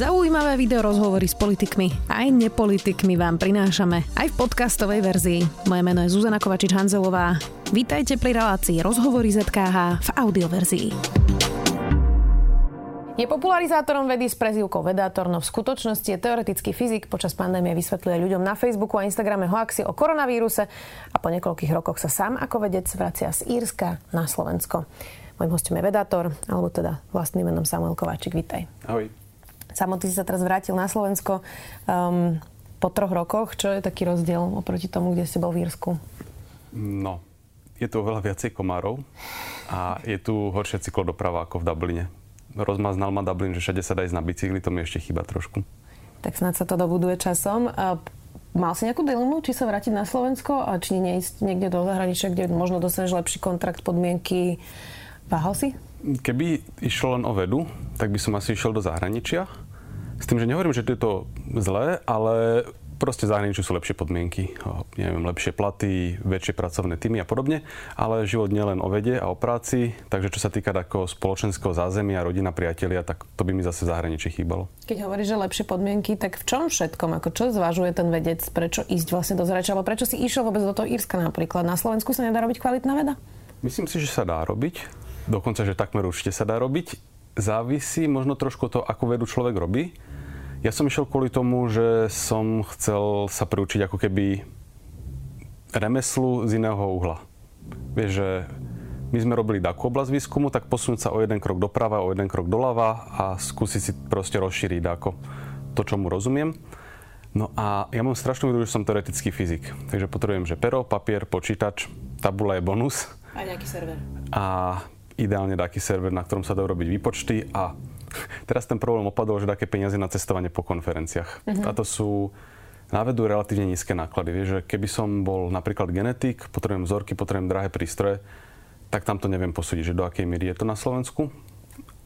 Zaujímavé video rozhovory s politikmi aj nepolitikmi vám prinášame aj v podcastovej verzii. Moje meno je Zuzana Kovačič-Hanzelová. Vítajte pri relácii Rozhovory ZKH v audioverzii. Je popularizátorom vedy s prezývkou Vedátor, no v skutočnosti je teoretický fyzik. Počas pandémie vysvetľuje ľuďom na Facebooku a Instagrame hoaxy o koronavíruse a po niekoľkých rokoch sa sám ako vedec vracia z Írska na Slovensko. Mojím hostom je Vedátor, alebo teda vlastným menom Samuel Kováčik. Vítaj. Ahoj. Samo, ty si sa teraz vrátil na Slovensko um, po troch rokoch. Čo je taký rozdiel oproti tomu, kde ste bol v Írsku? No, je tu oveľa viacej komárov a je tu horšia cyklodoprava ako v Dubline rozmaznal ma Dublin, že všade sa dá ísť na bicykli, to mi ešte chýba trošku. Tak snad sa to dobuduje časom. Mal si nejakú dilemu, či sa vrátiť na Slovensko a či neísť niekde do zahraničia, kde možno dostaneš lepší kontrakt, podmienky? Váhal si? Keby išlo len o vedu, tak by som asi išiel do zahraničia. S tým, že nehovorím, že to je to zlé, ale proste zahraničí sú lepšie podmienky, neviem, lepšie platy, väčšie pracovné týmy a podobne, ale život nie len o vede a o práci, takže čo sa týka takého spoločenského zázemia, rodina, priatelia, tak to by mi zase v zahraničí chýbalo. Keď hovoríš, že lepšie podmienky, tak v čom všetkom? Ako čo zvažuje ten vedec? Prečo ísť vlastne do zahraničia? Alebo prečo si išiel vôbec do toho Írska napríklad? Na Slovensku sa nedá robiť kvalitná veda? Myslím si, že sa dá robiť. Dokonca, že takmer určite sa dá robiť. Závisí možno trošku to, ako vedu človek robí ja som išiel kvôli tomu, že som chcel sa priučiť ako keby remeslu z iného uhla. Vieš, že my sme robili takú oblasť výskumu, tak posunúť sa o jeden krok doprava, o jeden krok doľava a skúsiť si proste rozšíriť ako to, čo mu rozumiem. No a ja mám strašnú výhodu, že som teoretický fyzik. Takže potrebujem, že pero, papier, počítač, tabula je bonus. A nejaký server. A ideálne taký server, na ktorom sa dajú robiť výpočty a Teraz ten problém opadol, že také peniaze na cestovanie po konferenciách. Uh-huh. A to sú na vedu relatívne nízke náklady. Vieš, že keby som bol napríklad genetik, potrebujem vzorky, potrebujem drahé prístroje, tak tam to neviem posúdiť, že do akej miery je to na Slovensku.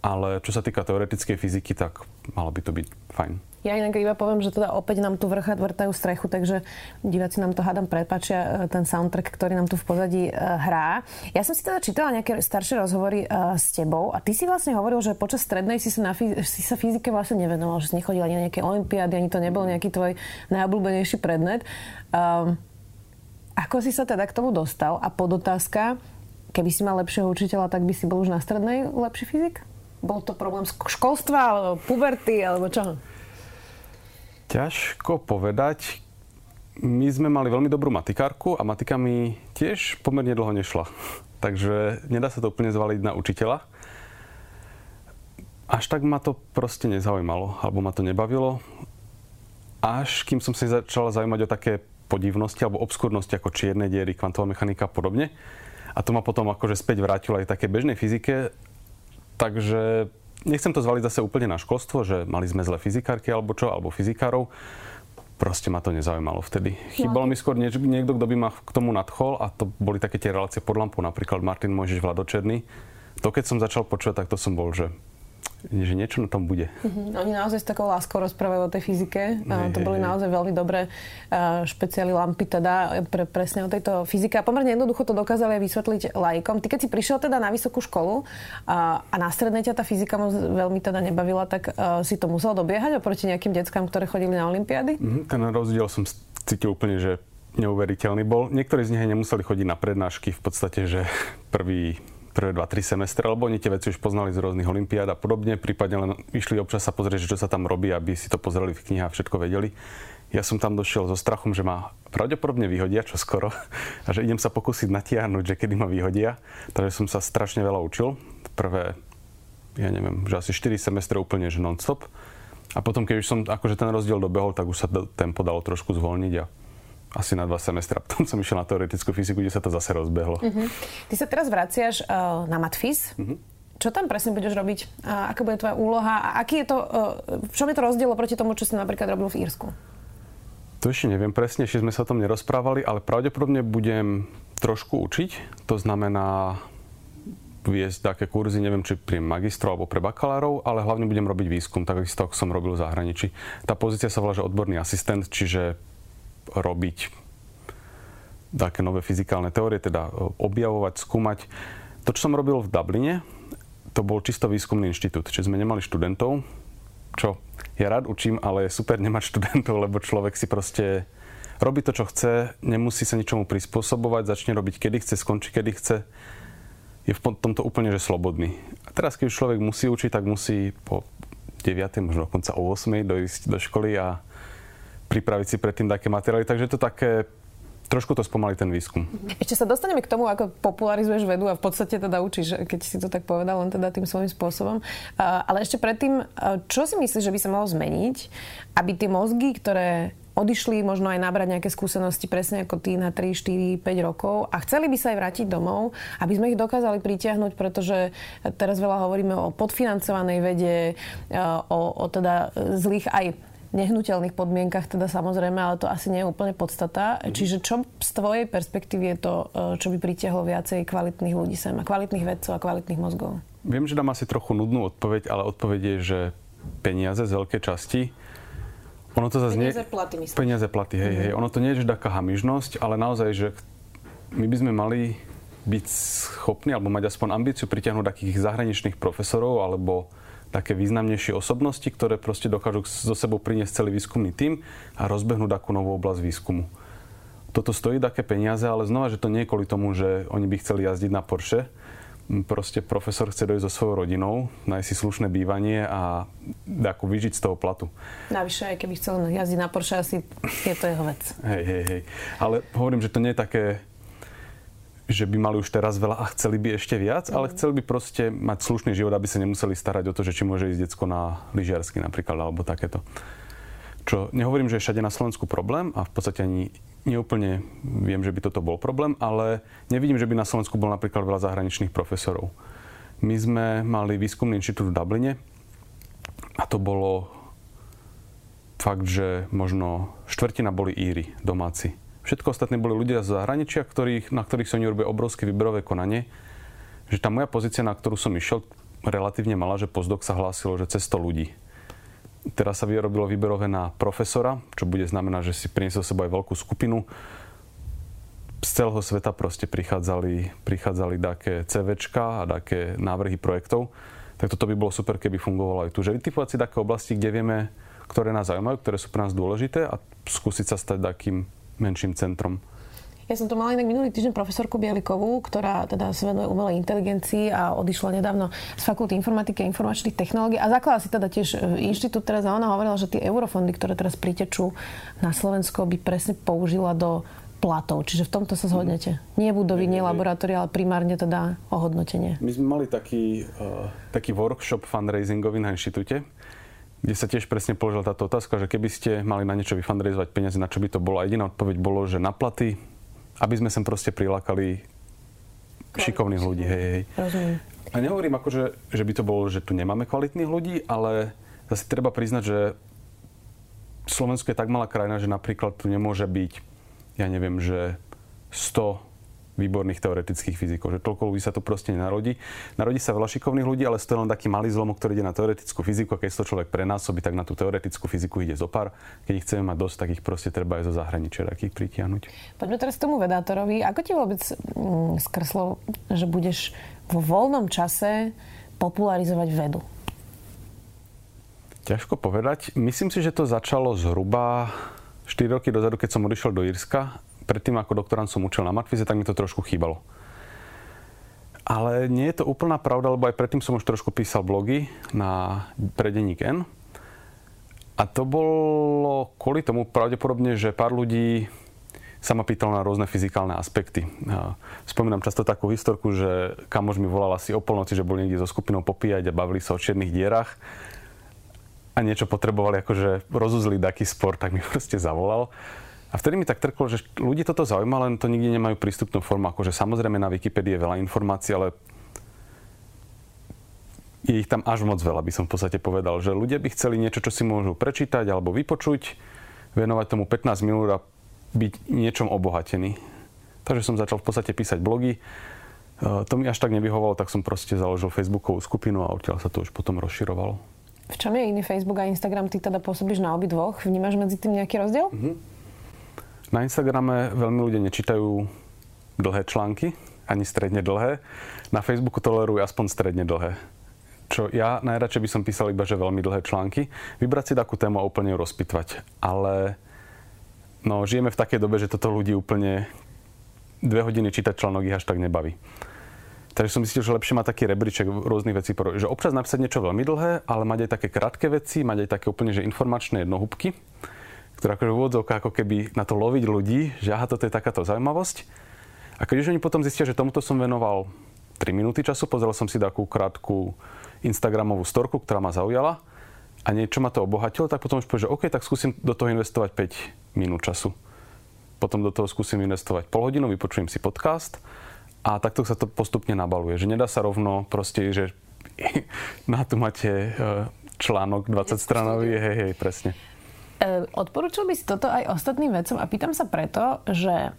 Ale čo sa týka teoretickej fyziky, tak malo by to byť fajn. Ja inak iba poviem, že teda opäť nám tu vrcha vrtajú strechu, takže diváci nám to hádam prepačia, e, ten soundtrack, ktorý nám tu v pozadí uh, hrá. Ja som si teda čítala nejaké staršie rozhovory uh, s tebou a ty si vlastne hovoril, že počas strednej si sa, na, si sa fyzike vlastne nevenoval, že si nechodil ani na nejaké olimpiády, ani to nebol nejaký tvoj najobľúbenejší predmet. Um, ako si sa teda k tomu dostal? A podotázka, keby si mal lepšieho učiteľa, tak by si bol už na strednej lepší fyzik? Bol to problém školstva, alebo puberty, alebo čo? Ťažko povedať. My sme mali veľmi dobrú matikárku a matika mi tiež pomerne dlho nešla. Takže nedá sa to úplne zvaliť na učiteľa. Až tak ma to proste nezaujímalo, alebo ma to nebavilo. Až kým som sa začal zaujímať o také podivnosti alebo obskurnosti ako čierne diery, kvantová mechanika a podobne. A to ma potom akože späť vrátilo aj také bežnej fyzike. Takže nechcem to zvaliť zase úplne na školstvo, že mali sme zlé fyzikárky alebo čo, alebo fyzikárov. Proste ma to nezaujímalo vtedy. Chýbal mi skôr niekto, kto by ma k tomu nadchol a to boli také tie relácie pod lampou, napríklad Martin Mojžiš Vladočerný. To keď som začal počúvať, tak to som bol, že že niečo na tom bude. Uh-huh. Oni naozaj s takou láskou rozprávajú o tej fyzike. Nie, to boli naozaj veľmi dobré špeciály lampy teda pre, presne o tejto fyzike. A pomerne jednoducho to dokázali aj vysvetliť lajkom. Ty keď si prišiel teda na vysokú školu a, a na strednej ťa tá fyzika moc veľmi teda nebavila, tak uh, si to musel dobiehať oproti nejakým deckám, ktoré chodili na olympiády? Uh-huh. Ten rozdiel som cítil úplne, že neuveriteľný bol. Niektorí z nich nemuseli chodiť na prednášky v podstate, že prvý prvé 2-3 semestre, lebo oni tie veci už poznali z rôznych olimpiád a podobne, prípadne len išli občas sa pozrieť, čo sa tam robí, aby si to pozreli v knihách a všetko vedeli. Ja som tam došiel so strachom, že ma pravdepodobne vyhodia, čo skoro, a že idem sa pokúsiť natiahnuť, že kedy ma vyhodia. Takže som sa strašne veľa učil. Prvé, ja neviem, že asi 4 semestre úplne, že non-stop. A potom, keď už som akože ten rozdiel dobehol, tak už sa tempo dalo trošku zvolniť a asi na dva semestra. Potom som išiel na teoretickú fyziku, kde sa to zase rozbehlo. Uh-huh. Ty sa teraz vraciaš uh, na matfis. Uh-huh. Čo tam presne budeš robiť? A aká bude tvoja úloha? A aký je to, uh, v čom je to rozdiel proti tomu, čo si napríklad robil v Írsku? To ešte neviem presne, ešte sme sa o tom nerozprávali, ale pravdepodobne budem trošku učiť. To znamená viesť také kurzy, neviem, či pri magistro alebo pre bakalárov, ale hlavne budem robiť výskum, tak ako som robil v zahraničí. Tá pozícia sa volá, že odborný asistent, čiže robiť také nové fyzikálne teórie, teda objavovať, skúmať. To, čo som robil v Dubline, to bol čisto výskumný inštitút, čiže sme nemali študentov, čo ja rád učím, ale je super nemať študentov, lebo človek si proste robí to, čo chce, nemusí sa ničomu prispôsobovať, začne robiť kedy chce, skončí kedy chce. Je v tomto úplne že slobodný. A teraz, keď už človek musí učiť, tak musí po 9. možno dokonca o 8. dojsť do školy a pripraviť si predtým také materiály. Takže to také trošku to spomalí ten výskum. Ešte sa dostaneme k tomu, ako popularizuješ vedu a v podstate teda učíš, keď si to tak povedal, len teda tým svojím spôsobom. Ale ešte predtým, čo si myslíš, že by sa malo zmeniť, aby tie mozgy, ktoré odišli možno aj nabrať nejaké skúsenosti presne ako ty na 3, 4, 5 rokov a chceli by sa aj vrátiť domov, aby sme ich dokázali pritiahnuť, pretože teraz veľa hovoríme o podfinancovanej vede, o, o teda zlých aj nehnuteľných podmienkach, teda samozrejme, ale to asi nie je úplne podstata. Mm-hmm. Čiže čo z tvojej perspektívy je to, e, čo by pritiahlo viacej kvalitných ľudí sem a kvalitných vedcov a kvalitných mozgov? Viem, že dám asi trochu nudnú odpoveď, ale odpoveď je, že peniaze z veľkej časti. Ono to zase peniaze nie... platy, myslím. Peniaze platy, hej, mm-hmm. hej. Ono to nie je že taká hamižnosť, ale naozaj, že my by sme mali byť schopní alebo mať aspoň ambíciu pritiahnuť takých zahraničných profesorov alebo také významnejšie osobnosti, ktoré proste dokážu so sebou priniesť celý výskumný tím a rozbehnúť takú novú oblasť výskumu. Toto stojí také peniaze, ale znova, že to nie je kvôli tomu, že oni by chceli jazdiť na Porsche. Proste profesor chce dojsť so svojou rodinou, nájsť si slušné bývanie a ako vyžiť z toho platu. Navyše, aj keby chcel jazdiť na Porsche, asi je to jeho vec. Hej, hej, hej. Ale hovorím, že to nie je také že by mali už teraz veľa a chceli by ešte viac, ale chceli by proste mať slušný život, aby sa nemuseli starať o to, že či môže ísť decko na lyžiarsky napríklad, alebo takéto. Čo nehovorím, že je všade na Slovensku problém a v podstate ani neúplne viem, že by toto bol problém, ale nevidím, že by na Slovensku bol napríklad veľa zahraničných profesorov. My sme mali výskumný inštitút v Dubline a to bolo fakt, že možno štvrtina boli Íry domáci Všetko ostatní boli ľudia z zahraničia, ktorých, na ktorých sa urobili obrovské výberové konanie. Že tá moja pozícia, na ktorú som išiel, relatívne malá, že pozdok sa hlásilo, že cez 100 ľudí. Teraz sa vyrobilo výberové na profesora, čo bude znamenať, že si priniesol sebou aj veľkú skupinu. Z celého sveta proste prichádzali, prichádzali také CVčka a také návrhy projektov. Tak toto by bolo super, keby fungovalo aj tu. Že vytipovať si také oblasti, kde vieme, ktoré nás zaujímajú, ktoré sú pre nás dôležité a skúsiť sa stať takým menším centrom. Ja som tu mala inak minulý týždeň profesorku Bielikovú, ktorá teda sa venuje umelej inteligencii a odišla nedávno z fakulty informatiky a informačných technológií a zakladala si teda tiež e, inštitút teraz a ona hovorila, že tie eurofondy, ktoré teraz pritečú na Slovensko, by presne použila do platov. Čiže v tomto sa zhodnete. Nie budovy, nie laboratória, ale primárne teda ohodnotenie. My sme mali taký, uh, taký workshop fundraisingový na inštitúte, kde sa tiež presne položila táto otázka, že keby ste mali na niečo vyfundraizovať peniaze, na čo by to bolo? A jediná odpoveď bolo, že na platy, aby sme sem proste prilákali šikovných ľudí. Hej, hej. Rozumiem. A nehovorím ako, že, že by to bolo, že tu nemáme kvalitných ľudí, ale zase treba priznať, že Slovensko je tak malá krajina, že napríklad tu nemôže byť, ja neviem, že 100 výborných teoretických fyzikov, že toľko ľudí sa tu proste nenarodí. Narodí sa veľa šikovných ľudí, ale to je len taký malý zlomok, ktorý ide na teoretickú fyziku a keď to človek prenásobí, tak na tú teoretickú fyziku ide zo pár. Keď ich chceme mať dosť, tak ich proste treba aj zo zahraničia takých pritiahnuť. Poďme teraz k tomu vedátorovi. Ako ti vôbec mm, skreslo, že budeš vo voľnom čase popularizovať vedu? Ťažko povedať. Myslím si, že to začalo zhruba 4 roky dozadu, keď som odišiel do Írska predtým ako doktorant som učil na matfize, tak mi to trošku chýbalo. Ale nie je to úplná pravda, lebo aj predtým som už trošku písal blogy na predenník N. A to bolo kvôli tomu pravdepodobne, že pár ľudí sa ma pýtalo na rôzne fyzikálne aspekty. Spomínam často takú historku, že kamož mi volal asi o polnoci, že boli niekde so skupinou popíjať a bavili sa o čiernych dierach a niečo potrebovali akože rozuzliť taký spor, tak mi proste zavolal. A vtedy mi tak trklo, že ľudí toto zaujíma, len to nikdy nemajú prístupnú formu. Akože samozrejme na Wikipedii je veľa informácií, ale je ich tam až moc veľa, by som v podstate povedal. Že ľudia by chceli niečo, čo si môžu prečítať alebo vypočuť, venovať tomu 15 minút a byť niečom obohatený. Takže som začal v podstate písať blogy. E, to mi až tak nevyhovalo, tak som proste založil Facebookovú skupinu a odtiaľ sa to už potom rozširovalo. V čom je iný Facebook a Instagram? Ty teda pôsobíš na obidvoch. Vnímaš medzi tým nejaký rozdiel? Mm-hmm. Na Instagrame veľmi ľudia nečítajú dlhé články, ani stredne dlhé. Na Facebooku tolerujú aspoň stredne dlhé. čo ja najradšej by som písal iba, že veľmi dlhé články. Vybrať si takú tému a úplne ju rozpitvať. Ale no, žijeme v takej dobe, že toto ľudí úplne dve hodiny čítať článok ich až tak nebaví. Takže som myslel, že lepšie mať taký rebríček rôznych vecí, že občas napísať niečo veľmi dlhé, ale mať aj také krátke veci, mať aj také úplne že informačné jednohúbky, ktoré akože v úvodzovkách ako keby na to loviť ľudí, že aha, toto je takáto zaujímavosť. A keď už oni potom zistia, že tomuto som venoval 3 minúty času, pozrel som si takú krátku Instagramovú storku, ktorá ma zaujala a niečo ma to obohatilo, tak potom už poviem, že OK, tak skúsim do toho investovať 5 minút času. Potom do toho skúsim investovať pol hodinu, vypočujem si podcast a takto sa to postupne nabaluje. Že nedá sa rovno proste, že na tu máte e, článok 20 stranový, hej, hej, presne. E, odporúčal by si toto aj ostatným vecom? A pýtam sa preto, že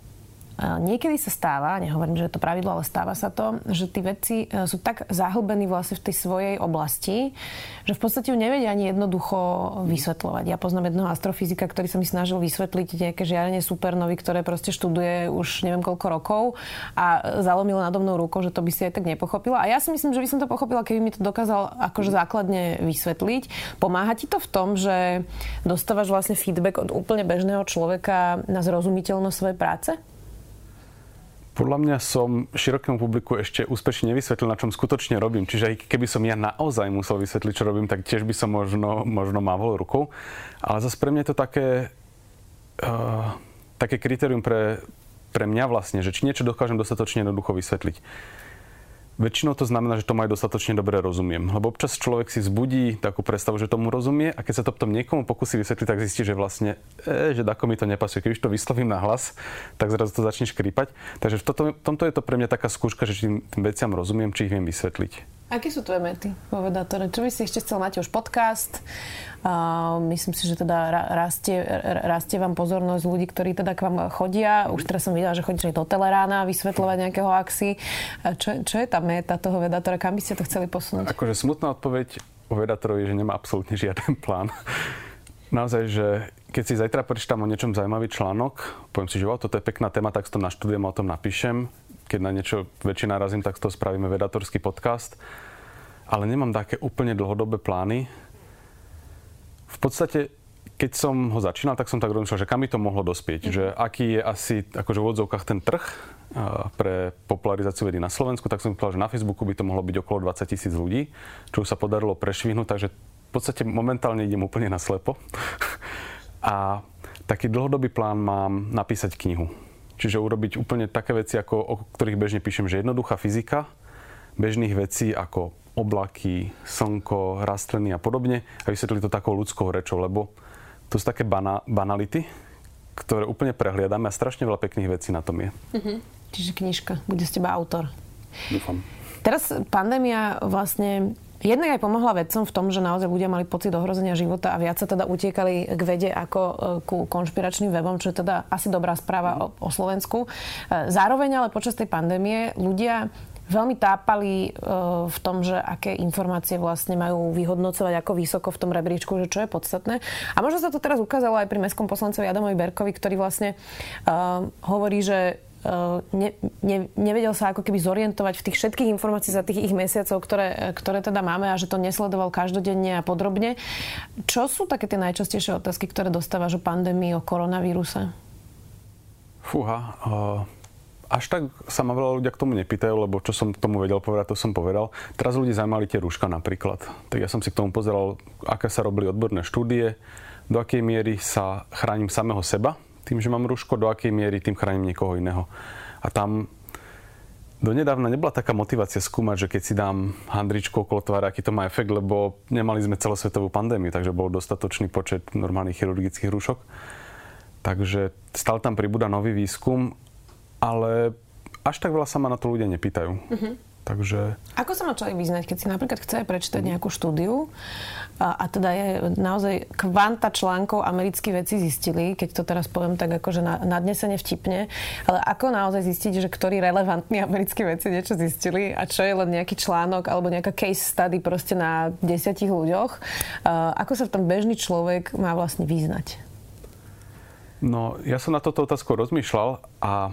Niekedy sa stáva, nehovorím, že je to pravidlo, ale stáva sa to, že tí vedci e, sú tak zahlbení vlastne v tej svojej oblasti, že v podstate ju nevedia ani jednoducho vysvetľovať. Ja poznám jedného astrofyzika, ktorý sa mi snažil vysvetliť nejaké žiarenie supernovy, ktoré proste študuje už neviem koľko rokov a zalomil nado mnou rukou, že to by si aj tak nepochopila. A ja si myslím, že by som to pochopila, keby mi to dokázal akože základne vysvetliť. Pomáha ti to v tom, že dostávaš vlastne feedback od úplne bežného človeka na zrozumiteľnosť svojej práce? Podľa mňa som širokému publiku ešte úspešne nevysvetlil, na čom skutočne robím. Čiže aj keby som ja naozaj musel vysvetliť, čo robím, tak tiež by som možno, možno mávol rukou. Ale zase pre mňa je to také, uh, také kritérium pre, pre mňa vlastne, že či niečo dokážem dostatočne jednoducho vysvetliť. Väčšinou to znamená, že to aj dostatočne dobre rozumiem. Lebo občas človek si zbudí takú predstavu, že tomu rozumie a keď sa to potom niekomu pokusí vysvetliť, tak zistí, že vlastne, e, že dako mi to nepasuje. Keď už to vyslovím na hlas, tak zrazu to začne škripať. Takže v toto, tomto je to pre mňa taká skúška, že tým, tým veciam rozumiem, či ich viem vysvetliť. Aké sú tvoje mety vo Vedatore? Čo by si ešte chcel? Máte už podcast. Uh, myslím si, že teda rastie, rastie vám pozornosť ľudí, ktorí teda k vám chodia. Už teraz som videla, že chodíte do Telerána vysvetľovať nejakého axi. Čo, čo je tá meta toho Vedatora? Kam by ste to chceli posunúť? Akože smutná odpoveď o Vedatorovi je, že nemá absolútne žiaden plán. Naozaj, že keď si zajtra prečítam o niečom zaujímavý článok, poviem si, že wow, toto je pekná téma, tak to naštudujem a o tom napíšem keď na niečo väčšie narazím, tak to spravíme vedatorský podcast. Ale nemám také úplne dlhodobé plány. V podstate, keď som ho začínal, tak som tak rozmýšľal, že kam by to mohlo dospieť. Mm. Že aký je asi akože v odzovkách ten trh pre popularizáciu vedy na Slovensku, tak som povedal, že na Facebooku by to mohlo byť okolo 20 tisíc ľudí, čo sa podarilo prešvihnúť, takže v podstate momentálne idem úplne na slepo. A taký dlhodobý plán mám napísať knihu. Čiže urobiť úplne také veci, ako, o ktorých bežne píšem, že jednoduchá fyzika, bežných vecí ako oblaky, slnko, rastliny a podobne a vysvetliť to takou ľudskou rečou, lebo to sú také bana, banality, ktoré úplne prehliadame a strašne veľa pekných vecí na tom je. Mm-hmm. Čiže knižka, bude z teba autor. Dúfam. Teraz pandémia vlastne Jednak aj pomohla vedcom v tom, že naozaj ľudia mali pocit ohrozenia života a viac sa teda utiekali k vede ako e, ku konšpiračným webom, čo je teda asi dobrá správa o, o Slovensku. E, zároveň ale počas tej pandémie ľudia veľmi tápali e, v tom, že aké informácie vlastne majú vyhodnocovať ako vysoko v tom rebríčku, že čo je podstatné. A možno sa to teraz ukázalo aj pri mestskom poslancovi Adamovi Berkovi, ktorý vlastne uh, hovorí, že ne, ne, nevedel sa ako keby zorientovať v tých všetkých informácií za tých ich mesiacov, ktoré, ktoré teda máme a že to nesledoval každodenne a podrobne. Čo sú také tie najčastejšie otázky, ktoré dostávaš o pandémii, o koronavíruse? Fúha, uh, až tak sa ma veľa ľudia k tomu nepýtajú, lebo čo som k tomu vedel povedať, to som povedal. Teraz ľudí zaujímali tie rúška napríklad. Tak ja som si k tomu pozeral, aké sa robili odborné štúdie, do akej miery sa chránim samého seba, tým, že mám rúško, do akej miery tým chránim niekoho iného. A tam donedávna nebola taká motivácia skúmať, že keď si dám handričku okolo tváre, aký to má efekt, lebo nemali sme celosvetovú pandémiu, takže bol dostatočný počet normálnych chirurgických rúšok. Takže stále tam pribúda nový výskum, ale až tak veľa sa ma na to ľudia nepýtajú. Mm-hmm. Takže... Ako sa má človek vyznať, keď si napríklad chce prečítať mhm. nejakú štúdiu a, a teda je naozaj kvanta článkov americkí veci zistili, keď to teraz poviem tak akože na, nadnesene vtipne, ale ako naozaj zistiť, že ktorí relevantní americkí veci niečo zistili a čo je len nejaký článok alebo nejaká case study proste na desiatich ľuďoch. A, ako sa tam bežný človek má vlastne vyznať? No, ja som na toto otázku rozmýšľal a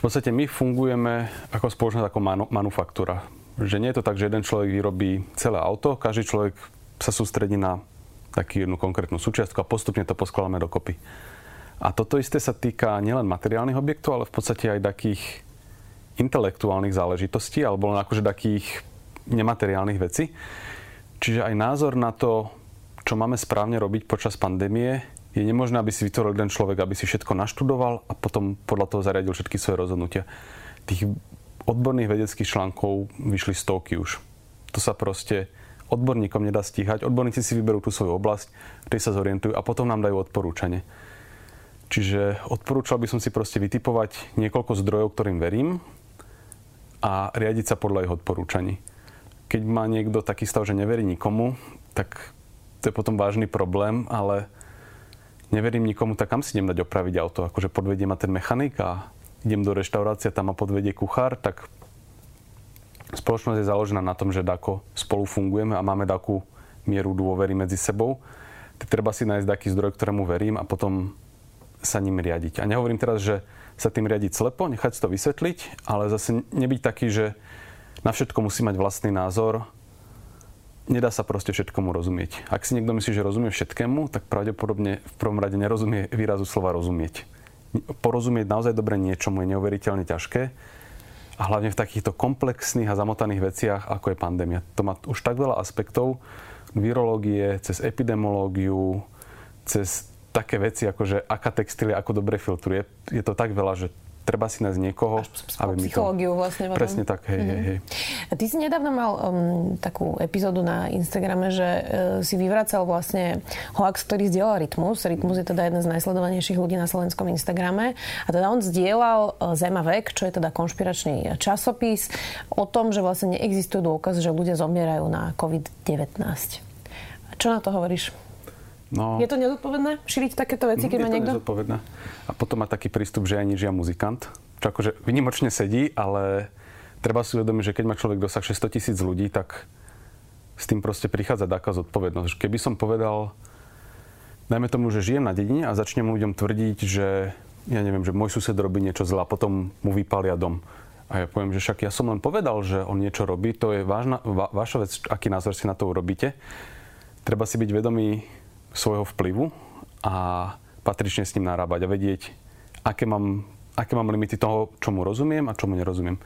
v podstate my fungujeme ako spoločnosť, ako manu, manufaktúra. Že nie je to tak, že jeden človek vyrobí celé auto, každý človek sa sústredí na takú jednu konkrétnu súčiastku a postupne to poskladáme dokopy. A toto isté sa týka nielen materiálnych objektov, ale v podstate aj takých intelektuálnych záležitostí alebo len akože takých nemateriálnych vecí. Čiže aj názor na to, čo máme správne robiť počas pandémie, je nemožné, aby si vytvoril jeden človek, aby si všetko naštudoval a potom podľa toho zariadil všetky svoje rozhodnutia. Tých odborných vedeckých článkov vyšli stovky už. To sa proste odborníkom nedá stíhať. Odborníci si vyberú tú svoju oblasť, tej sa zorientujú a potom nám dajú odporúčanie. Čiže odporúčal by som si proste vytipovať niekoľko zdrojov, ktorým verím a riadiť sa podľa ich odporúčaní. Keď má niekto taký stav, že neverí nikomu, tak to je potom vážny problém, ale neverím nikomu, tak kam si idem dať opraviť auto? Akože podvedie ma ten mechanik a idem do reštaurácie, tam ma podvedie kuchár, tak spoločnosť je založená na tom, že dako spolu fungujeme a máme takú mieru dôvery medzi sebou. Tak treba si nájsť taký zdroj, ktorému verím a potom sa ním riadiť. A nehovorím teraz, že sa tým riadiť slepo, nechať si to vysvetliť, ale zase nebyť taký, že na všetko musí mať vlastný názor, nedá sa proste všetkomu rozumieť. Ak si niekto myslí, že rozumie všetkému, tak pravdepodobne v prvom rade nerozumie výrazu slova rozumieť. Porozumieť naozaj dobre niečomu je neuveriteľne ťažké a hlavne v takýchto komplexných a zamotaných veciach, ako je pandémia. To má už tak veľa aspektov, virológie, cez epidemológiu, cez také veci, ako že aká textília ako dobre filtruje. Je to tak veľa, že treba si nájsť niekoho, aby mi to... vlastne. Potom. Presne tak, hej, mm-hmm. hej, hej. A ty si nedávno mal um, takú epizódu na Instagrame, že uh, si vyvracal vlastne hoax, ktorý zdieľal Rytmus. Rytmus je teda jeden z najsledovanejších ľudí na slovenskom Instagrame. A teda on zdieľal uh, Zemavek, čo je teda konšpiračný časopis, o tom, že vlastne neexistuje dôkaz, že ľudia zomierajú na COVID-19. Čo na to hovoríš? No, je to nezodpovedné šíriť takéto veci, keď má niekto? Je to nezodpovedné. A potom má taký prístup, že ani žia muzikant. Čo akože vynimočne sedí, ale treba si uvedomiť, že keď má človek dosah 600 tisíc ľudí, tak s tým proste prichádza taká zodpovednosť. Keby som povedal, dajme tomu, že žijem na dedine a začnem ľuďom tvrdiť, že ja neviem, že môj sused robí niečo zle a potom mu vypalia dom. A ja poviem, že však ja som len povedal, že on niečo robí, to je vážna, va, vaša vec, aký názor si na to urobíte. Treba si byť vedomý svojho vplyvu a patrične s ním narábať a vedieť, aké mám, aké mám limity toho, čomu rozumiem a čomu nerozumiem.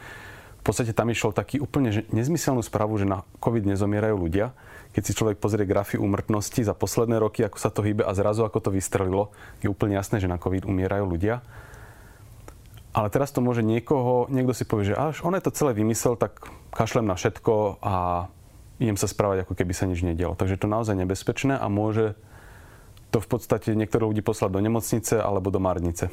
V podstate tam išlo taký úplne nezmyselnú správu, že na COVID nezomierajú ľudia. Keď si človek pozrie grafy úmrtnosti za posledné roky, ako sa to hýbe a zrazu ako to vystrelilo, je úplne jasné, že na COVID umierajú ľudia. Ale teraz to môže niekoho, niekto si povie, že až on je to celé vymysel, tak kašlem na všetko a idem sa správať, ako keby sa nič nedialo. Takže to naozaj nebezpečné a môže to v podstate niektorých ľudí poslať do nemocnice alebo do márnice.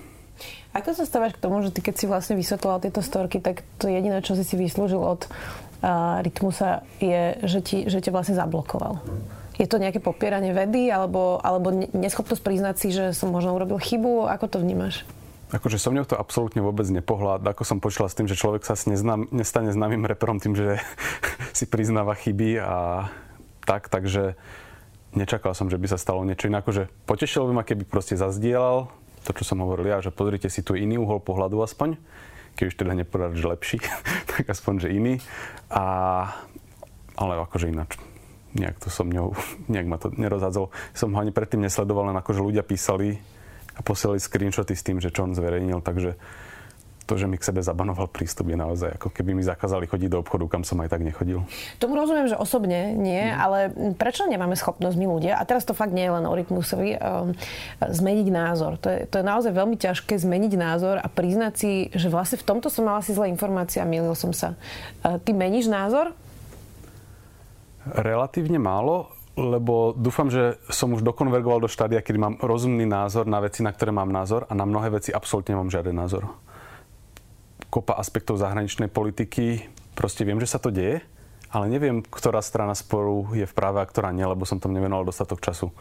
Ako sa stávaš k tomu, že ty keď si vlastne vysvetloval tieto storky, tak to jediné, čo si si vyslúžil od uh, Rytmusa je, že, ti, že ťa vlastne zablokoval. Je to nejaké popieranie vedy alebo, alebo neschopnosť priznať si, že som možno urobil chybu? Ako to vnímaš? Akože som mňou to absolútne vôbec nepohľad. Ako som počula s tým, že človek sa neznám, nestane známym reperom tým, že si priznáva chyby a tak, takže nečakal som, že by sa stalo niečo iné. Akože potešilo by ma, keby proste zazdielal to, čo som hovoril ja, že pozrite si tu iný uhol pohľadu aspoň, keď už teda nepovedal, že lepší, tak aspoň, že iný. A, ale akože ináč, nejak to som ňou, nejak ma to nerozhádzalo. Som ho ani predtým nesledoval, len akože ľudia písali a posielali screenshoty s tým, že čo on zverejnil, takže to, že mi k sebe zabanoval prístup, je naozaj ako keby mi zakázali chodiť do obchodu, kam som aj tak nechodil. Tomu rozumiem, že osobne nie, mm. ale prečo nemáme schopnosť my ľudia, a teraz to fakt nie je len o rytmusovi, um, zmeniť názor. To je, to je naozaj veľmi ťažké zmeniť názor a priznať si, že vlastne v tomto som mala si zlé informácie a milil som sa. Uh, ty meníš názor? Relatívne málo, lebo dúfam, že som už dokonvergoval do štádia, kedy mám rozumný názor na veci, na ktoré mám názor a na mnohé veci absolútne nemám žiaden názor kopa aspektov zahraničnej politiky. Proste viem, že sa to deje, ale neviem, ktorá strana sporu je v práve a ktorá nie, lebo som tam nevenoval dostatok času.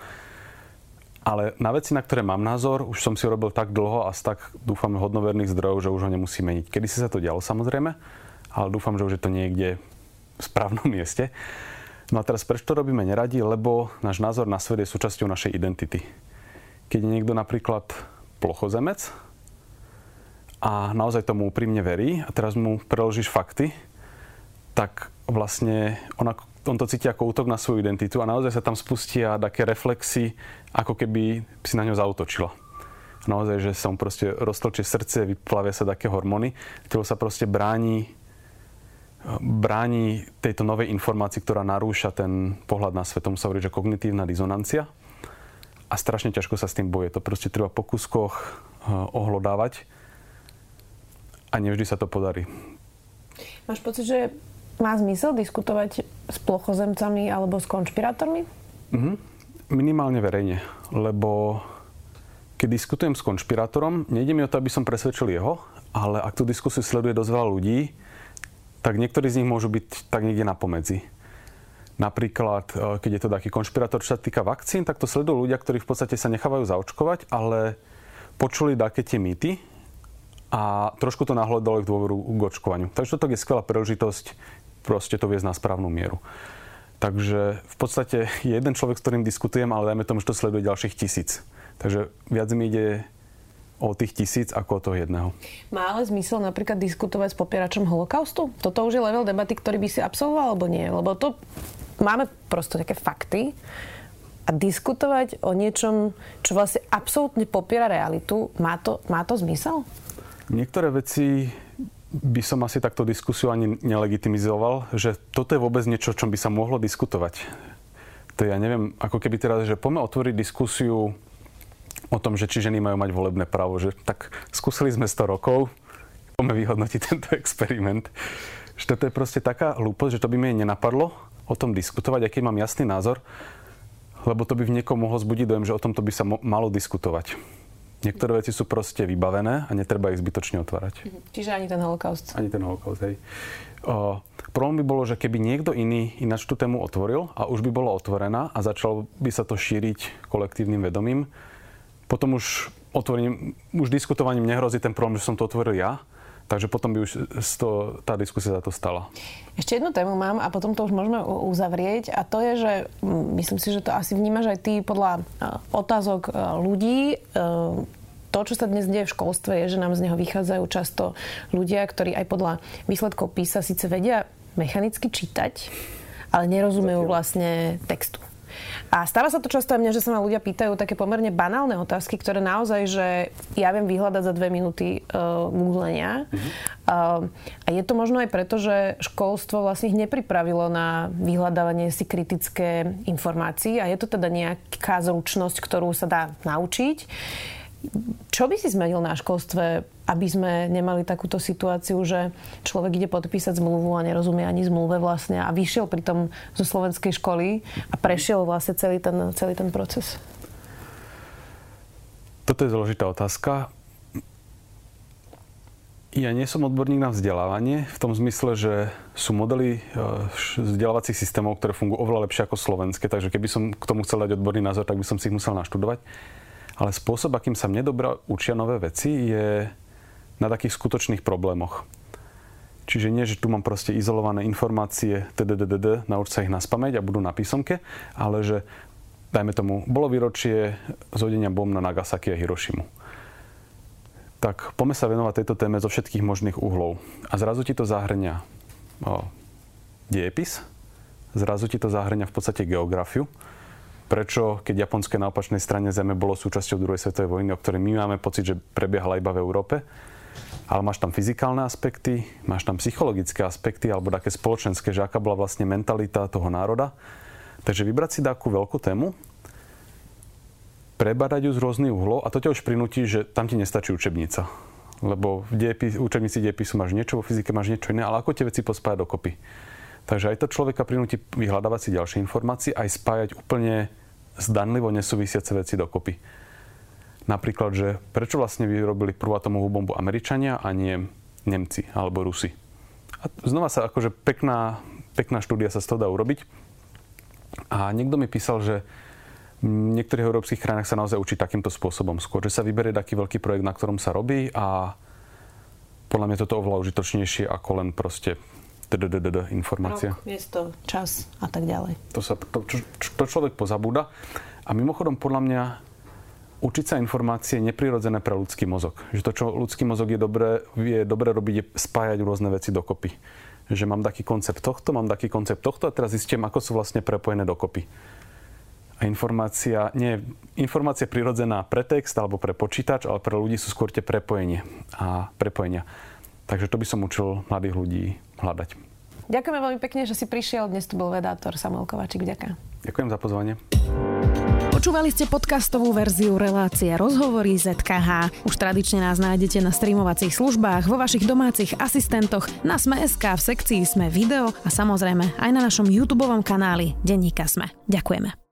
Ale na veci, na ktoré mám názor, už som si robil tak dlho a z tak dúfam hodnoverných zdrojov, že už ho nemusí meniť. Kedy si sa to dialo samozrejme, ale dúfam, že už je to niekde v správnom mieste. No a teraz prečo to robíme neradi? Lebo náš názor na svet je súčasťou našej identity. Keď je niekto napríklad plochozemec, a naozaj tomu úprimne verí a teraz mu preložíš fakty, tak vlastne ona, on to cíti ako útok na svoju identitu a naozaj sa tam spustia také reflexy, ako keby si na ňo zautočila. Naozaj, že sa mu proste roztlčie srdce, vyplavia sa také hormóny, telo sa proste bráni bráni tejto novej informácii, ktorá narúša ten pohľad na svet. Tomu sa hovorí, že kognitívna dizonancia. A strašne ťažko sa s tým boje. To proste treba po kuskoch eh, ohlodávať. A nevždy sa to podarí. Máš pocit, že má zmysel diskutovať s plochozemcami alebo s konšpirátormi? Mhm. Minimálne verejne. Lebo keď diskutujem s konšpirátorom, nejde mi o to, aby som presvedčil jeho, ale ak tú diskusiu sleduje dosť veľa ľudí, tak niektorí z nich môžu byť tak niekde na pomedzi. Napríklad, e, keď je to taký konšpirátor, čo sa týka vakcín, tak to sledujú ľudia, ktorí v podstate sa nechávajú zaočkovať, ale počuli také tie mýty a trošku to nahľadalo ich dôveru k očkovaniu. Takže toto je skvelá príležitosť proste to viesť na správnu mieru. Takže v podstate je jeden človek, s ktorým diskutujem, ale dajme tomu, že to sleduje ďalších tisíc. Takže viac mi ide o tých tisíc ako o toho jedného. Má ale zmysel napríklad diskutovať s popieračom holokaustu? Toto už je level debaty, ktorý by si absolvoval alebo nie? Lebo to máme prosto také fakty a diskutovať o niečom, čo vlastne absolútne popiera realitu, má to, má to zmysel? Niektoré veci by som asi takto diskusiu ani nelegitimizoval, že toto je vôbec niečo, o čom by sa mohlo diskutovať. To ja neviem, ako keby teraz, že poďme otvoriť diskusiu o tom, že či ženy majú mať volebné právo, že tak skúsili sme 100 rokov, poďme vyhodnotiť tento experiment. Že toto je proste taká hlúposť, že to by mi nenapadlo o tom diskutovať, aký mám jasný názor, lebo to by v niekom mohlo zbudiť dojem, že o tomto by sa mo- malo diskutovať. Niektoré veci sú proste vybavené a netreba ich zbytočne otvárať. Mhm. Čiže ani ten holokaust. Ani ten holokaust, hej. O, problém by bolo, že keby niekto iný ináč tú tému otvoril a už by bola otvorená a začal by sa to šíriť kolektívnym vedomím, potom už otvorením, už diskutovaním nehrozí ten problém, že som to otvoril ja, Takže potom by už to, tá diskusia za to stala. Ešte jednu tému mám a potom to už môžeme uzavrieť a to je, že myslím si, že to asi vnímaš aj ty podľa otázok ľudí. E, to, čo sa dnes deje v školstve, je, že nám z neho vychádzajú často ľudia, ktorí aj podľa výsledkov písa síce vedia mechanicky čítať, ale nerozumejú vlastne textu. A stáva sa to často aj mňa, že sa ma ľudia pýtajú také pomerne banálne otázky, ktoré naozaj, že ja viem vyhľadať za dve minúty uh, googlenia. Mm-hmm. Uh, a je to možno aj preto, že školstvo vlastne ich nepripravilo na vyhľadávanie si kritické informácií a je to teda nejaká zručnosť, ktorú sa dá naučiť. Čo by si zmenil na školstve, aby sme nemali takúto situáciu, že človek ide podpísať zmluvu a nerozumie ani zmluve vlastne a vyšiel pritom zo slovenskej školy a prešiel vlastne celý ten, celý ten proces? Toto je zložitá otázka. Ja nie som odborník na vzdelávanie v tom zmysle, že sú modely e, vzdelávacích systémov, ktoré fungujú oveľa lepšie ako slovenské, takže keby som k tomu chcel dať odborný názor, tak by som si ich musel naštudovať ale spôsob, akým sa mne dobrá učia nové veci, je na takých skutočných problémoch. Čiže nie, že tu mám proste izolované informácie, tdddd, nauč sa ich na spameť a budú na písomke, ale že, dajme tomu, bolo výročie zhodenia bom na Nagasaki a Hirošimu. Tak poďme sa venovať tejto téme zo všetkých možných uhlov. A zrazu ti to zahrňa o, diepis, zrazu ti to zahrňa v podstate geografiu, prečo, keď Japonské na opačnej strane Zeme bolo súčasťou druhej svetovej vojny, o ktorej my máme pocit, že prebiehala iba v Európe, ale máš tam fyzikálne aspekty, máš tam psychologické aspekty alebo také spoločenské, že aká bola vlastne mentalita toho národa. Takže vybrať si takú veľkú tému, prebadať ju z rôznych uhlov a to ťa už prinúti, že tam ti nestačí učebnica. Lebo v diepis, učebnici diepisu máš niečo, vo fyzike máš niečo iné, ale ako tie veci pospájať dokopy. Takže aj to človeka prinúti vyhľadávať si ďalšie informácie, aj spájať úplne zdanlivo nesúvisiace veci dokopy. Napríklad, že prečo vlastne vyrobili prvú atomovú bombu Američania a nie Nemci alebo Rusi. A znova sa akože pekná, pekná štúdia sa z toho dá urobiť. A niekto mi písal, že v niektorých európskych krajinách sa naozaj učí takýmto spôsobom skôr, že sa vyberie taký veľký projekt, na ktorom sa robí a podľa mňa toto oveľa užitočnejšie ako len proste informácia. Rok, miesto, čas a tak ďalej. To, sa, to, to človek pozabúda. A mimochodom, podľa mňa, učiť sa informácie je neprirodzené pre ľudský mozog. Že to, čo ľudský mozog je dobré, vie dobre robiť, je spájať rôzne veci dokopy. že mám taký koncept tohto, mám taký koncept tohto a teraz zistím, ako sú vlastne prepojené dokopy. A informácia, nie, informácia prirodzená pre text alebo pre počítač, ale pre ľudí sú skôr tie prepojenie a prepojenia. Takže to by som učil mladých ľudí hľadať. Ďakujeme veľmi pekne, že si prišiel. Dnes tu bol vedátor Samuel Kovačík. Ďakujem. Ďakujem za pozvanie. Počúvali ste podcastovú verziu relácie Rozhovory ZKH. Už tradične nás nájdete na streamovacích službách, vo vašich domácich asistentoch, na Sme.sk, v sekcii Sme video a samozrejme aj na našom YouTube kanáli Denníka Sme. Ďakujeme.